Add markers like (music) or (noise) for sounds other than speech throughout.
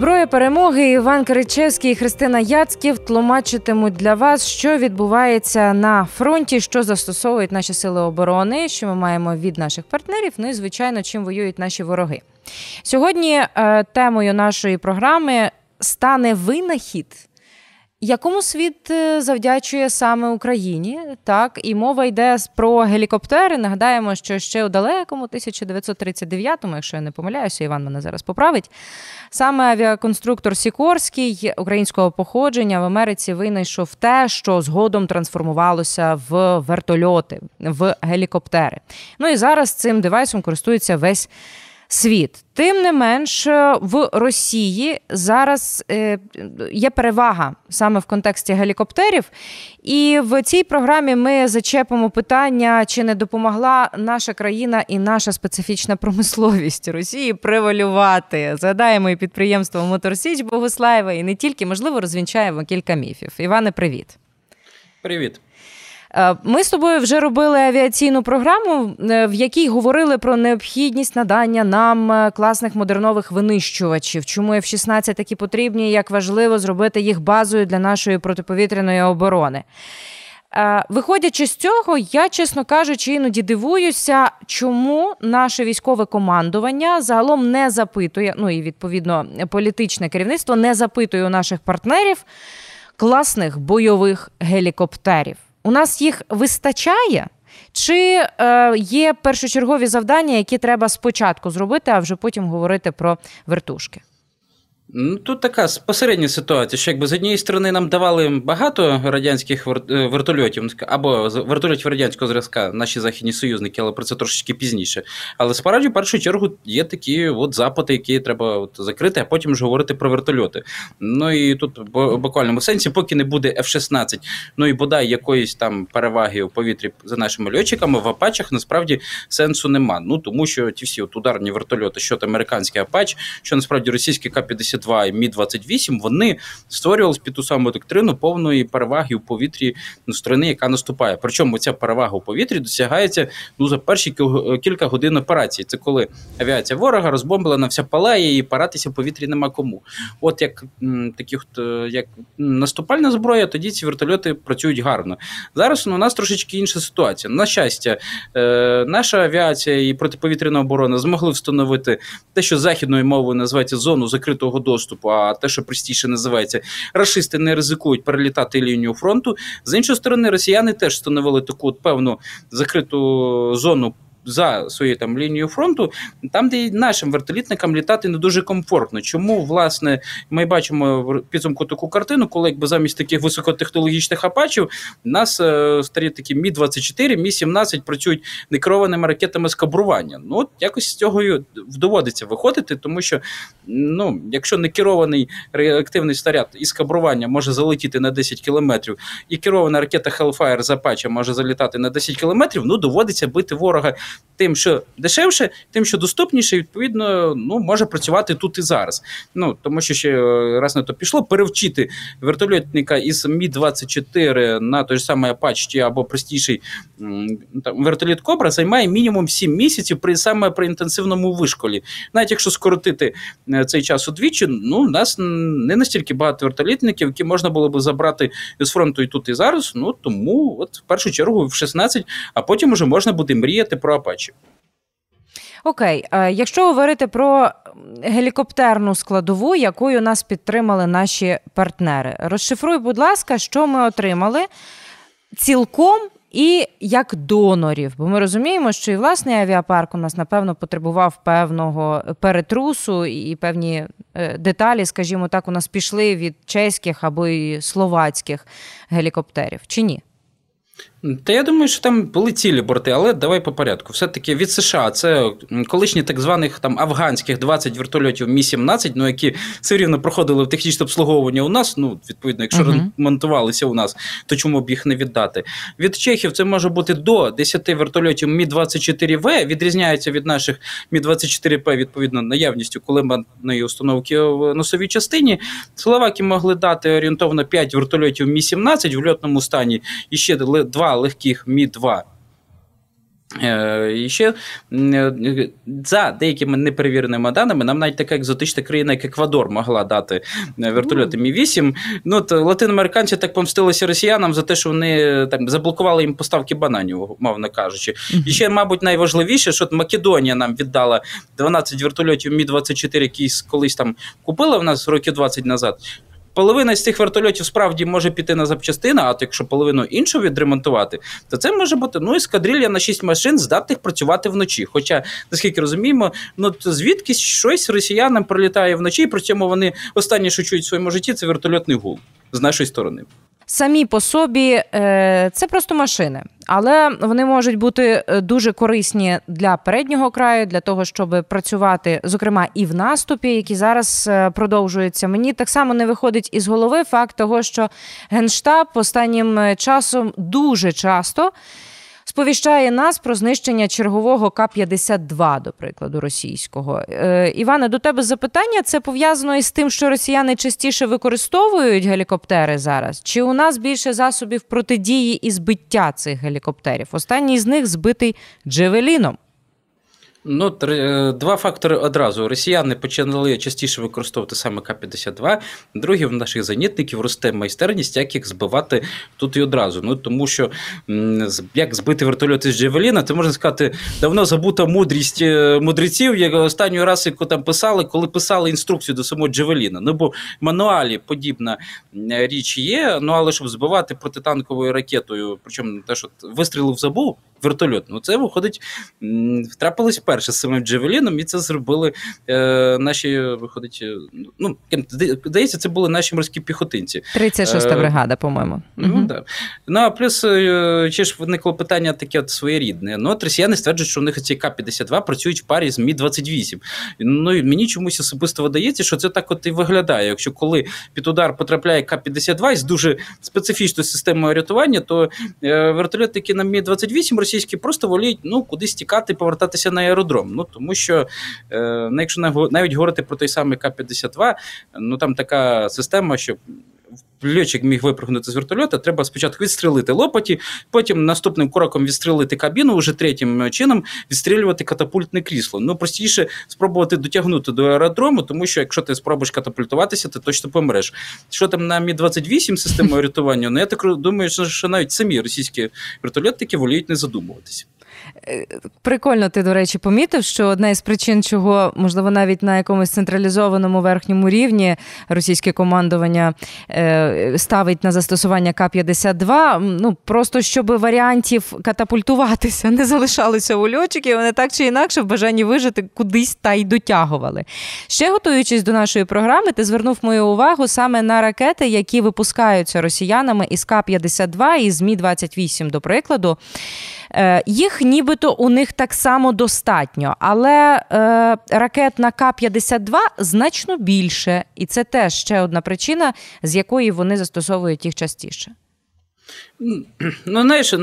Зброя перемоги Іван Кричевський і Христина Яцьків тлумачитимуть для вас, що відбувається на фронті, що застосовують наші сили оборони, що ми маємо від наших партнерів. Ну і звичайно, чим воюють наші вороги. Сьогодні е, темою нашої програми стане винахід якому світ е, завдячує саме Україні, так і мова йде про гелікоптери. Нагадаємо, що ще у далекому 1939-му, якщо я не помиляюся, Іван мене зараз поправить. Саме авіаконструктор Сікорський українського походження в Америці винайшов те, що згодом трансформувалося в вертольоти, в гелікоптери. Ну і зараз цим девайсом користується весь світ. Тим не менш, е, в Росії зараз е, є перевага саме в контексті гелікоптерів. І в цій програмі ми зачепимо питання, чи не допомогла наша країна і наша специфічна промисловість Росії превалювати. Згадаємо і підприємство Моторсіч Богослаєва, і не тільки можливо розвінчаємо кілька міфів. Іване, привіт. Привіт. Е, ми з тобою вже робили авіаційну програму, е, в якій говорили про необхідність надання нам е, класних модернових винищувачів. Чому F-16 такі потрібні, як важливо зробити їх базою для нашої протиповітряної оборони. Виходячи з цього, я, чесно кажучи, іноді дивуюся, чому наше військове командування загалом не запитує, ну і відповідно політичне керівництво не запитує у наших партнерів класних бойових гелікоптерів. У нас їх вистачає? Чи е, є першочергові завдання, які треба спочатку зробити, а вже потім говорити про вертушки? Ну, Тут така посередня ситуація, що якби з однієї сторони нам давали багато радянських е, вертольотів, ну, або вертольотів радянського зразка, наші західні союзники, але про це трошечки пізніше. Але справді, в першу чергу, є такі от запити, які треба от закрити, а потім вже говорити про вертольоти. Ну і тут в буквальному сенсі, поки не буде F-16, ну і бодай якоїсь там переваги у повітрі за нашими льотчиками, в Апачах насправді сенсу нема. Ну тому що ті всі от ударні вертольоти, що американський Апач, що насправді російський К-50. 22 і Мі 28 вони створювалися під ту саму доктрину повної переваги у повітрі ну, сторони, яка наступає. Причому ця перевага у повітрі досягається ну за перші кілька годин операції. Це коли авіація ворога розбомблена, вся палає, і паратися в повітрі нема кому. От як такі як наступальна зброя, тоді ці вертольоти працюють гарно. Зараз ну, у нас трошечки інша ситуація. На щастя, е, наша авіація і протиповітряна оборона змогли встановити те, що західною мовою називається зону закритого доступу, а те, що простіше називається, расисти не ризикують перелітати лінію фронту. З іншої сторони, росіяни теж встановили таку от певну закриту зону за своєю там лінією фронту, там, де нашим вертолітникам літати не дуже комфортно. Чому власне ми бачимо в підсумку таку картину, коли якби замість таких високотехнологічних апачів нас е, старі такі мі 24 мі 17 працюють некерованими ракетами з кабрування. Ну от якось з цього доводиться виходити, тому що ну, якщо не керований реактивний снаряд із кабрування може залетіти на 10 кілометрів, і керована ракета Hellfire з Апача може залітати на 10 кілометрів, ну доводиться бити ворога тим, що дешевше, тим, що доступніше, відповідно, ну може працювати тут і зараз. Ну тому що ще е, раз на то пішло, перевчити вертольотника із Мі 24 на той ж самий Apache або простіший там, вертоліт Кобра займає мінімум 7 місяців при саме при інтенсивному вишколі. Навіть якщо скоротити е, цей час удвічі, ну у нас не настільки багато вертолітників, які можна було би забрати з фронту і тут і зараз. Ну тому, от в першу чергу, в 16, а потім уже можна буде мріяти про Апачі. Окей, е, якщо говорити про гелікоптерну складову, якою нас підтримали наші партнери, розшифруй, будь ласка, що ми отримали цілком і як донорів. Бо ми розуміємо, що і власний авіапарк у нас, напевно, потребував певного перетрусу і певні е, деталі, скажімо так, у нас пішли від чеських або і словацьких гелікоптерів, чи ні? Та я думаю, що там були цілі борти, але давай по порядку. Все-таки від США це колишні так званих там афганських 20 вертольотів Мі 17 ну які все рівно проходили в технічне обслуговування у нас. Ну, відповідно, якщо uh-huh. ремонтувалися у нас, то чому б їх не віддати? Від Чехів це може бути до 10 вертольотів Мі 24 В відрізняються від наших Мі 24 П відповідно наявністю кулеметної установки в носовій частині. Словаки могли дати орієнтовно 5 вертольотів Мі 17 в льотному стані і ще два легких Мі 2 Е, і ще е, за деякими неперевіреними даними, нам навіть така екзотична країна, як Еквадор, могла дати е, вертольоти Мі 8 Ну, то латиноамериканці так помстилися росіянам за те, що вони там заблокували їм поставки бананів, мовно кажучи. І ще, мабуть, найважливіше, що Македонія нам віддала 12 вертольотів Мі 24 які колись там купила в нас років 20 назад. Половина з цих вертольотів справді може піти на запчастини, а то якщо половину іншу відремонтувати, то це може бути ну ескадрилья на 6 машин, здатних працювати вночі. Хоча, наскільки розуміємо, ну звідки щось росіянам прилітає вночі, і при цьому вони останні, що чують в своєму житті, це вертольотний гул з нашої сторони самі по собі е, це просто машини, але вони можуть бути е, дуже корисні для переднього краю, для того, щоб працювати, зокрема, і в наступі, який зараз е, продовжується. Мені так само не виходить із голови факт того, що генштаб останнім часом дуже часто сповіщає нас про знищення чергового К-52, до прикладу, російського. Е, Іване, до тебе запитання: це пов'язано із тим, що росіяни частіше використовують гелікоптери зараз? Чи у нас більше засобів протидії і збиття цих гелікоптерів? Останній з них збитий Джевеліном. Ну, е, два фактори одразу. Росіяни почали частіше використовувати саме К-52. Друге, в наших зенітників росте майстерність, як їх збивати тут і одразу. Ну тому що як збити вертольоти з Джевеліна, це можна сказати, давно забута мудрість е, мудреців, як останній раз, яку там писали, коли писали інструкцію до самого Джевеліна. Ну бо в мануалі подібна річ є. Ну але щоб збивати протитанковою ракетою, причому те, що вистрілив забув вертольот. Ну це виходить, втрапилось вперше з самим Джевеліном, і це зробили е, наші виходить. Е, ну здається, це були наші морські піхотинці. 36-та е, бригада, по-моєму. Ну угу. да. Ну а плюс е, чи ж виникло питання таке от своєрідне. Ну от росіяни стверджують, що у них ці К-52 працюють в парі з Мі 28 Ну і мені чомусь особисто видається, що це так от і виглядає. Якщо коли під удар потрапляє К-52 з дуже специфічною системою рятування, то вертольоти, які на Мі 28 російські просто воліють ну кудись тікати, повертатися на аеродром. Ну тому що е, ну, якщо навіть говорити про той самий К-52, ну там така система, що льотчик міг випрыгнути з вертольота, треба спочатку відстрілити лопаті, потім наступним кроком відстрілити кабіну, вже третім чином відстрілювати катапультне крісло. Ну простіше спробувати дотягнути до аеродрому, тому що якщо ти спробуєш катапультуватися, ти точно помреш. Що там на Мі 28 системою (laughs) рятування? Ну я так думаю, що навіть самі російські вертольотники воліють не задумуватися. Прикольно, ти, до речі, помітив, що одна із причин, чого, можливо, навіть на якомусь централізованому верхньому рівні російське командування е, ставить на застосування К-52, ну просто щоб варіантів катапультуватися не залишалося у льотчиків, вони так чи інакше в бажанні вижити кудись та й дотягували. Ще готуючись до нашої програми, ти звернув мою увагу саме на ракети, які випускаються росіянами із К-52 і з Мі-28, до прикладу. Е, їх нібито у них так само достатньо, але е, ракет на К-52 значно більше, і це теж ще одна причина, з якої вони застосовують їх частіше. Ну, знаєш,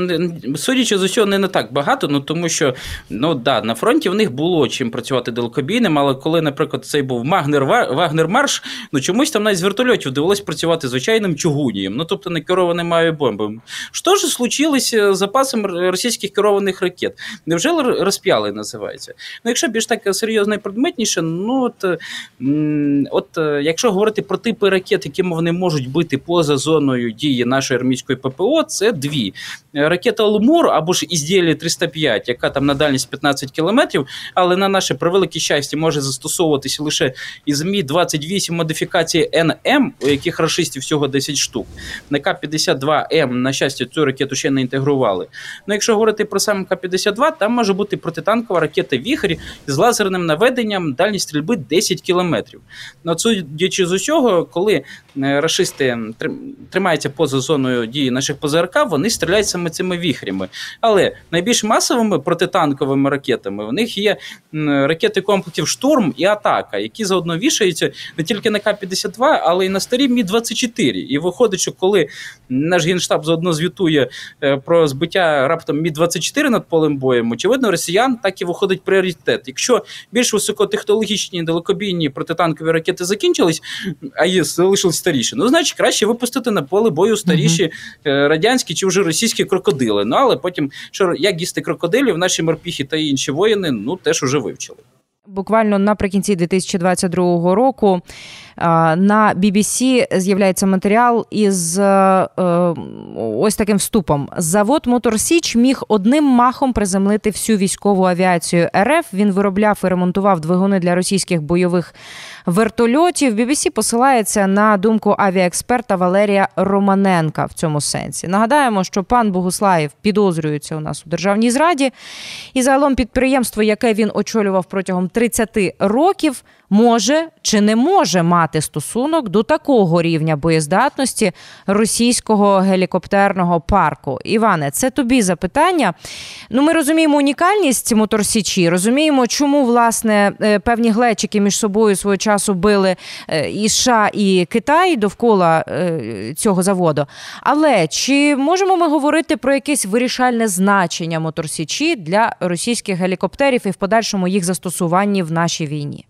судячи з усього, не не так багато, ну тому що ну да, на фронті в них було чим працювати далекобійним, але коли, наприклад, цей був Магнер Вагнер Марш, ну чомусь там навіть з вертольотів довелось працювати звичайним чугунієм, ну тобто не керованим авіабомбами. Що ж случилося з запасом російських керованих ракет? Невже розп'яли називається? Ну, якщо більш так серйозно і предметніше, ну от, от якщо говорити про типи ракет, якими вони можуть бути поза зоною дії нашої армійської ППО це дві. Ракета Лумур або ж ізділі 305, яка там на дальність 15 кілометрів, але на наше превелике щастя може застосовуватися лише із Мі 28 модифікації НМ, у яких рашистів всього 10 штук. На К-52М, на щастя, цю ракету ще не інтегрували. Ну, якщо говорити про саме К-52, там може бути протитанкова ракета Віхрі з лазерним наведенням дальність стрільби 10 кілометрів. Ну, судячи з усього, коли е, рашисти тримаються поза зоною дії наших ПЗРК, вони стріляють саме цими віхрями. Але найбільш масовими протитанковими ракетами в них є ракети комплексів Штурм і Атака, які заодно вішаються не тільки на К-52, але й на старі Мі-24. І виходить, що коли наш генштаб заодно звітує е, про збиття раптом Мі-24 над полем боєм, очевидно, росіян так і виходить пріоритет. Якщо більш високотехнологічні далекобійні протитанкові ракети закінчились, а є залишились старіші, ну значить краще випустити на поле бою старіші mm-hmm радянські чи вже російські крокодили. Ну але потім, що як їсти крокодилів, наші морпіхи та інші воїни ну теж уже вивчили. Буквально наприкінці 2022 року на BBC з'являється матеріал із е, ось таким вступом. Завод Мотор Січ міг одним махом приземлити всю військову авіацію РФ. Він виробляв і ремонтував двигуни для російських бойових вертольотів. BBC посилається на думку авіаексперта Валерія Романенка в цьому сенсі. Нагадаємо, що пан Богуслаєв підозрюється у нас у державній зраді, і загалом підприємство, яке він очолював протягом 30 років може чи не може мати стосунок до такого рівня боєздатності російського гелікоптерного парку. Іване, це тобі запитання. Ну, ми розуміємо унікальність моторсічі, розуміємо, чому власне е, певні глечики між собою свого часу били е, і США і Китай довкола е, цього заводу. Але чи можемо ми говорити про якесь вирішальне значення моторсічі для російських гелікоптерів і в подальшому їх застосуванні в нашій війні?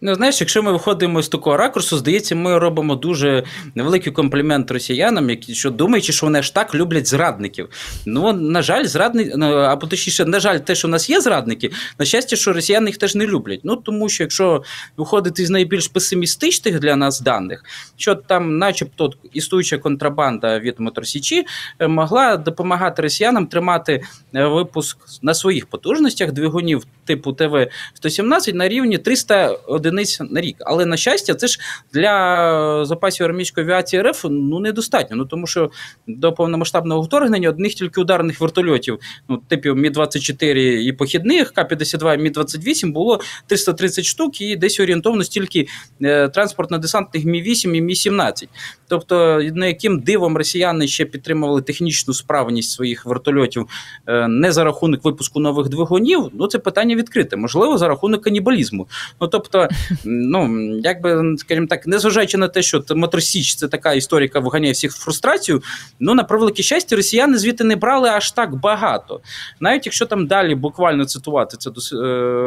Ну, знаєш, якщо ми виходимо з такого ракурсу, здається, ми робимо дуже невеликий комплімент росіянам, які що думаючи, що вони ж так люблять зрадників. Ну, на жаль, зрадники, ну, або точніше, на жаль, те, що в нас є зрадники, на щастя, що росіяни їх теж не люблять. Ну тому що якщо виходити з найбільш песимістичних для нас даних, що там, начебто, існуюча контрабанда від Моторсічі е, могла допомагати росіянам тримати е, випуск на своїх потужностях двигунів типу ТВ-117 на рівні 300 одиниць на рік. Але на щастя, це ж для запасів армійської авіації РФ ну недостатньо. Ну тому що до повномасштабного вторгнення одних тільки ударних вертольотів, ну типів Мі 24 і похідних, К-52 і Мі 28 було 330 штук, і десь орієнтовно стільки е, транспортно-десантних Мі 8 і Мі 17 Тобто, на яким дивом росіяни ще підтримували технічну справність своїх вертольотів е, не за рахунок випуску нових двигунів, ну це питання відкрите. Можливо, за рахунок канібалізму. Ну тобто, ну якби скажімо так, незважаючи на те, що Моторсіч це така історія, яка виганяє всіх в фрустрацію. Ну на превелике щастя, росіяни звідти не брали аж так багато. Навіть якщо там далі буквально цитувати це е,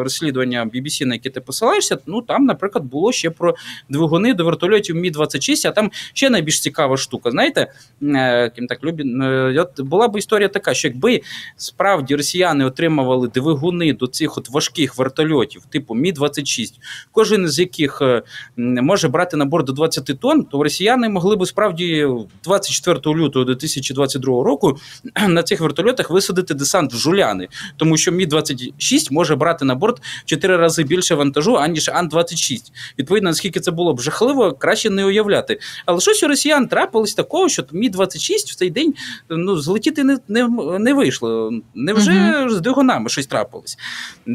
розслідування BBC, на яке ти посилаєшся, ну там, наприклад, було ще про двигуни до вертольотів Мі 26 а там ще найбільш цікава штука. Знаєте, е, ким так любі, е, була б історія така, що якби справді росіяни отримували двигуни до цих от важких вертольотів, типу Мі 26 кожен з яких е, може брати на борт до 20 тонн, то росіяни могли б справді 24 лютого 2022 року (clears throat) на цих вертольотах висадити десант в жуляни, тому що Мі 26 може брати на борт в 4 рази більше вантажу, аніж Ан-26. Відповідно, наскільки це було б жахливо, краще не уявляти. Але щось у росіян трапилось такого, що Мі 26 в цей день ну, злетіти не не, не вийшло. Невже uh з двигунами щось трапилось?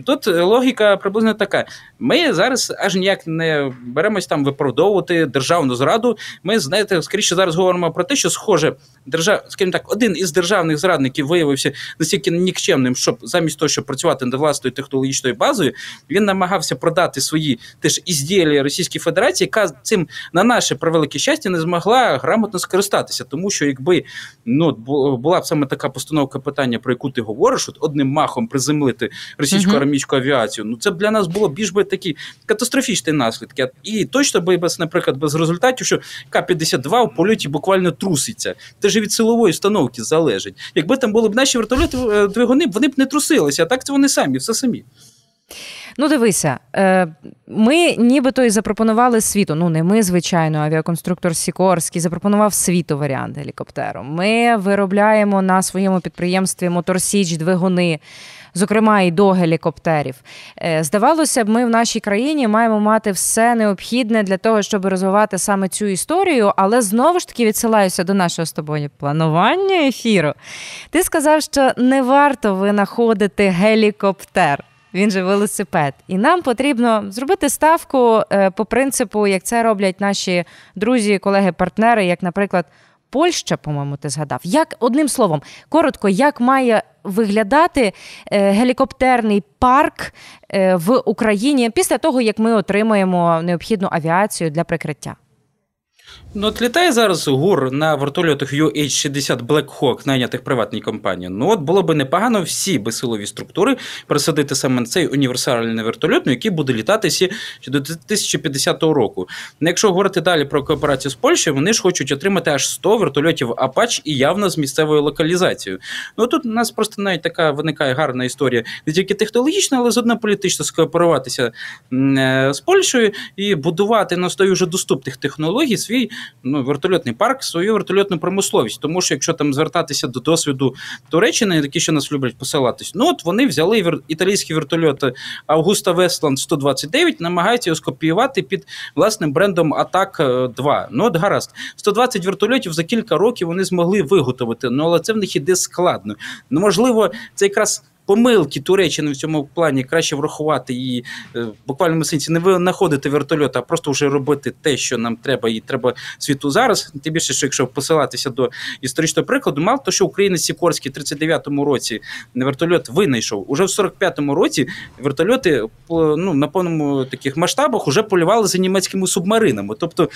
Тут логіка приблизно така: ми зараз аж ніяк не беремось там виправдовувати державну зраду. Ми знаєте, скоріше зараз говоримо про те, що схоже, держав, скажімо так, один із державних зрадників виявився настільки нікчемним, щоб замість того, щоб працювати над власною технологічною базою, він намагався продати свої теж ізділля Російській Федерації, яка цим на наше превелике щастя не змогла грамотно скористатися, тому що якби ну була б саме така постановка питання, про яку ти говориш, от одним махом приземлити російську армійську авіацію, ну це б для нас було більш би такі катастрофічні наслідки. І точно без, наприклад, без результатів, що К-52 в польоті буквально труситься. Це ж від силової установки залежить. Якби там були б наші вертольоти е, двигуни, вони б не трусилися, а так це вони самі, все самі. Ну, дивися, е, ми нібито і запропонували світу. Ну, не ми, звичайно, авіаконструктор Сікорський запропонував світу варіант гелікоптеру. Ми виробляємо на своєму підприємстві Моторсіч двигуни зокрема і до гелікоптерів. Е, здавалося б, ми в нашій країні маємо мати все необхідне для того, щоб розвивати саме цю історію, але знову ж таки відсилаюся до нашого з тобою планування ефіру. Ти сказав, що не варто винаходити гелікоптер. Він же велосипед, і нам потрібно зробити ставку е, по принципу, як це роблять наші друзі, колеги, партнери, як, наприклад, Польща, по-моєму, ти згадав. Як одним словом, коротко, як має виглядати е, гелікоптерний парк е, в Україні після того, як ми отримаємо необхідну авіацію для прикриття? Ну, от літає зараз ГУР на вертольотах UH-60 Black Hawk, найнятих приватній компанії. Ну, от було б непогано всі безсилові структури присадити саме на цей універсальний вертольот, ну, який буде літати ще до 2050 року. Ну, якщо говорити далі про кооперацію з Польщею, вони ж хочуть отримати аж 100 вертольотів Apache і явно з місцевою локалізацією. Ну тут у нас просто навіть така виникає гарна історія, не тільки технологічна, але зодно політично скооперуватися е, з Польщею і будувати на основі вже доступних технологій свій ну, вертольотний парк, свою вертольотну промисловість. Тому що якщо там звертатися до досвіду Туреччини, які що нас люблять посилатись, ну от вони взяли вер... італійський вертольот Аугуста Вестланд 129, намагаються його скопіювати під власним брендом Атак 2. Ну от гаразд, 120 вертольотів за кілька років вони змогли виготовити, ну але це в них іде складно. Ну можливо, це якраз помилки Туреччини в цьому плані краще врахувати і е, в буквальному сенсі не знаходити вертольот, а просто вже робити те, що нам треба, і треба світу зараз. Тим більше, що якщо посилатися до історичного прикладу, мало то, що українець Сікорський в 39-му році вертольот винайшов. Уже в 45-му році вертольоти ну, на повному таких масштабах вже полювали за німецькими субмаринами. Тобто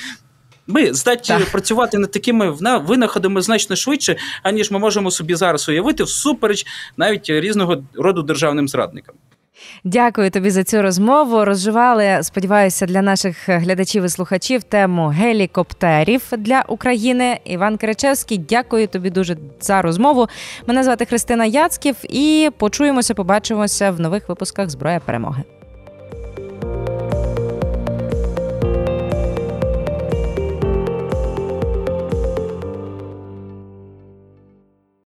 ми здатні так. працювати над такими винаходами значно швидше, аніж ми можемо собі зараз уявити всупереч навіть різного роду державним зрадникам. Дякую тобі за цю розмову. Розживали, сподіваюся, для наших глядачів і слухачів тему гелікоптерів для України. Іван Киричевський, дякую тобі дуже за розмову. Мене звати Христина Яцьків, і почуємося, побачимося в нових випусках Зброя перемоги.